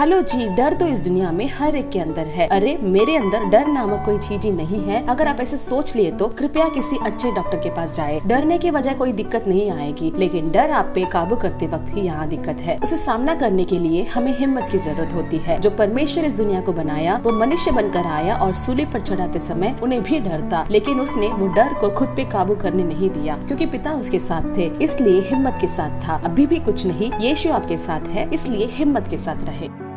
Hello जी, डर तो इस दुनिया में हर एक के अंदर है। अरे, मेरे अंदर डर नामक कोई चीज़ ही नहीं है। अगर आप ऐसे सोच लिए तो कृपया किसी अच्छे डॉक्टर के पास जाए। डरने के वजह कोई दिक्कत नहीं आएगी। लेकिन डर आप पे काबू करते वक्त ही यहाँ दिक्कत है। उसे सामना करने के लिए हमें हिम्मत की ज़रूरत होती है। जो परमेश्वर इस दुनिया को बनाया, वो मनुष्य बनकर आया और सूली पर चढ़ाते समय उन्हें भी डर था लेकिन उसने वो डर को खुद पे काबू करने नहीं दिया, क्योंकि पिता उसके साथ थे, इसलिए हिम्मत के साथ था। अभी भी कुछ नहीं, यीशु आपके साथ है, इसलिए हिम्मत के साथ रहे।